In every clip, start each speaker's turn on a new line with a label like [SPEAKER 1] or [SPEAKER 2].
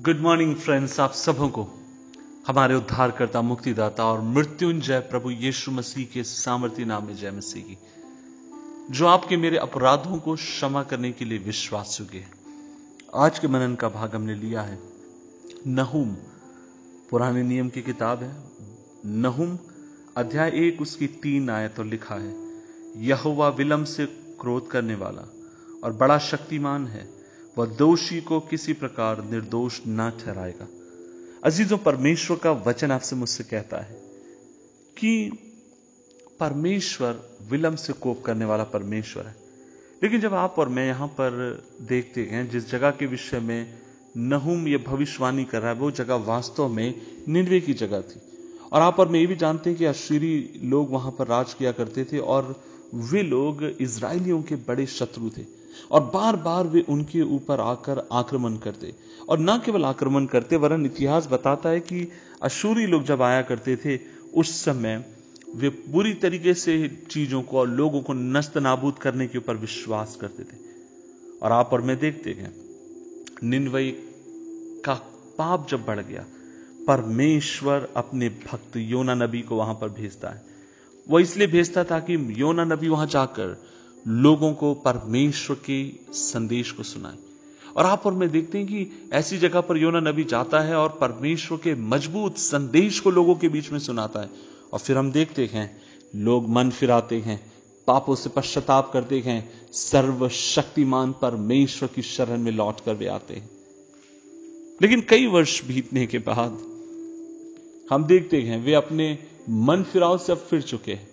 [SPEAKER 1] good morning friends आप सबों को हमारे उद्धारकर्ता मुक्तिदाता और मृत्युंजय प्रभु यीशु मसीह के सामर्थ्य नाम में जय मसीह की जो आपके मेरे अपराधों को क्षमा करने के लिए विश्वास चुके हैं आज के मनन का भाग हमने लिया है नहुम पुराने नियम की किताब है नहुम अध्याय एक उसकी तीन आयत तो लिखा है यहुवा विलंब से क्रोध करने वाला और बड़ा शक्तिमान है वह दोषी को किसी प्रकार निर्दोष ना ठहराएगा अजीजों परमेश्वर का वचन आपसे मुझसे कहता है कि परमेश्वर विलंब से कोप करने वाला परमेश्वर है लेकिन जब आप और मैं यहां पर देखते हैं जिस जगह के विषय में नहुम यह भविष्यवाणी कर रहा है वो जगह वास्तव में निर्वे की जगह थी और आप और मैं ये भी जानते हैं कि अशीरी लोग वहां पर राज किया करते थे और वे लोग इसराइलियों के बड़े शत्रु थे और बार बार वे उनके ऊपर आकर आक्रमण करते और न केवल आक्रमण करते वरन इतिहास बताता है कि अशूरी लोग जब आया करते थे उस समय वे पूरी तरीके से चीजों को और लोगों को नस्त नाबूद करने के ऊपर विश्वास करते थे और आप और मैं देखते गए निन्वई का पाप जब बढ़ गया परमेश्वर अपने भक्त योना नबी को वहां पर भेजता है वह इसलिए भेजता था कि योना नबी वहां जाकर लोगों को परमेश्वर के संदेश को सुनाए और आप और मैं देखते हैं कि ऐसी जगह पर योना नबी जाता है और परमेश्वर के मजबूत संदेश को लोगों के बीच में सुनाता है और फिर हम देखते हैं लोग मन फिराते हैं पापों से पश्चाताप करते हैं सर्वशक्तिमान परमेश्वर की शरण में लौट कर वे आते हैं लेकिन कई वर्ष बीतने के बाद हम देखते हैं वे अपने मन फिराव से अब फिर चुके हैं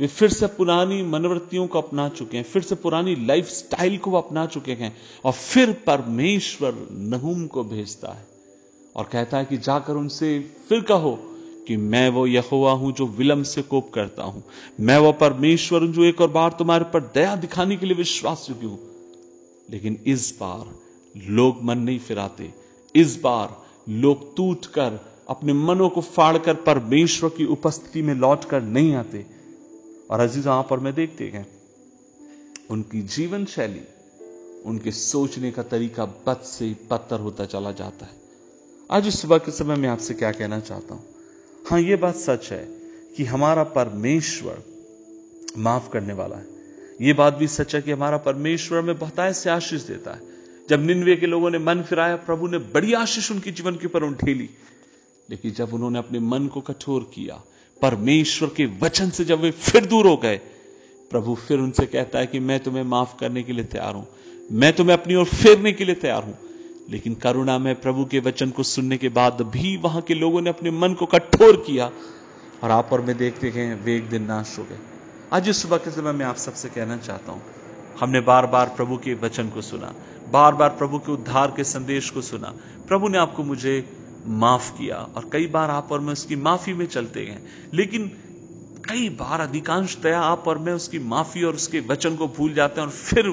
[SPEAKER 1] वे फिर से पुरानी मनोवृत्तियों को अपना चुके हैं फिर से पुरानी लाइफ स्टाइल को अपना चुके हैं और फिर परमेश्वर नहुम को भेजता है और कहता है कि जाकर उनसे फिर कहो कि मैं वो यहुआ हूं जो विलंब से कोप करता हूं मैं वो परमेश्वर हूं जो एक और बार तुम्हारे पर दया दिखाने के लिए विश्वास चुकी हूं लेकिन इस बार लोग मन नहीं फिराते इस बार लोग टूट कर अपने मनों को फाड़कर परमेश्वर की उपस्थिति में लौट कर नहीं आते और अजीज आप पर मैं देखते हैं उनकी जीवन शैली उनके सोचने का तरीका बद से बदतर होता चला जाता है आज इस सुबह के समय मैं आपसे क्या कहना चाहता हूं हां यह बात सच है कि हमारा परमेश्वर माफ करने वाला है यह बात भी सच है कि हमारा परमेश्वर में बहताय से आशीष देता है जब निन्वे के लोगों ने मन फिराया प्रभु ने बड़ी आशीष उनके जीवन के ऊपर ली लेकिन जब उन्होंने अपने मन को कठोर किया परमेश्वर के वचन से जब वे फिर दूर हो गए प्रभु फिर उनसे कहता है कि मैं तुम्हें माफ करने के लिए तैयार हूं मैं तुम्हें अपनी ओर फेरने के लिए तैयार हूं लेकिन करुणा में प्रभु के वचन को सुनने के बाद भी वहां के लोगों ने अपने मन को कठोर किया और आप और मैं देखते गए वे एक दिन नाश हो गए आज इस सुबह के समय मैं आप सबसे कहना चाहता हूं हमने बार बार प्रभु के वचन को सुना बार बार प्रभु के उद्धार के संदेश को सुना प्रभु ने आपको मुझे माफ किया और कई बार आप और मैं उसकी माफी में चलते गए लेकिन कई बार अधिकांशतया आप और मैं उसकी माफी और उसके वचन को भूल जाते हैं और फिर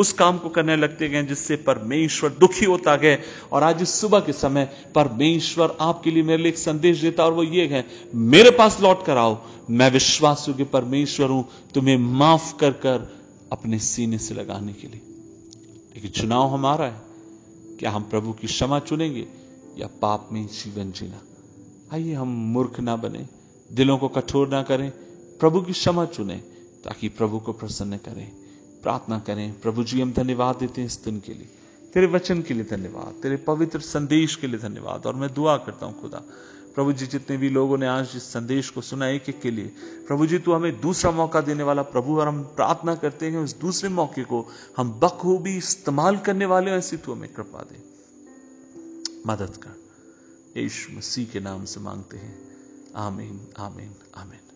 [SPEAKER 1] उस काम को करने लगते गए जिससे परमेश्वर दुखी होता गए और आज इस सुबह के समय परमेश्वर आपके लिए मेरे लिए एक संदेश देता और वो ये है मेरे पास लौट कर आओ मैं विश्वास हूं कि परमेश्वर हूं तुम्हें माफ कर कर अपने सीने से लगाने के लिए लेकिन चुनाव हमारा है क्या हम प्रभु की क्षमा चुनेंगे या पाप में जीवन जीना आइए हम मूर्ख ना बने दिलों को कठोर ना करें प्रभु की क्षमा चुने ताकि प्रभु को प्रसन्न करें प्रार्थना करें प्रभु जी हम धन्यवाद देते हैं इस दिन के लिए तेरे वचन के लिए धन्यवाद तेरे पवित्र संदेश के लिए धन्यवाद और मैं दुआ करता हूं खुदा प्रभु जी जितने भी लोगों ने आज इस संदेश को सुना एक एक के लिए प्रभु जी तू हमें दूसरा मौका देने वाला प्रभु और हम प्रार्थना करते हैं उस दूसरे मौके को हम बखूबी इस्तेमाल करने वाले ऐसी तू हमें कृपा दे मदद कर यीशु मसीह के नाम से मांगते हैं आमीन आमीन आमीन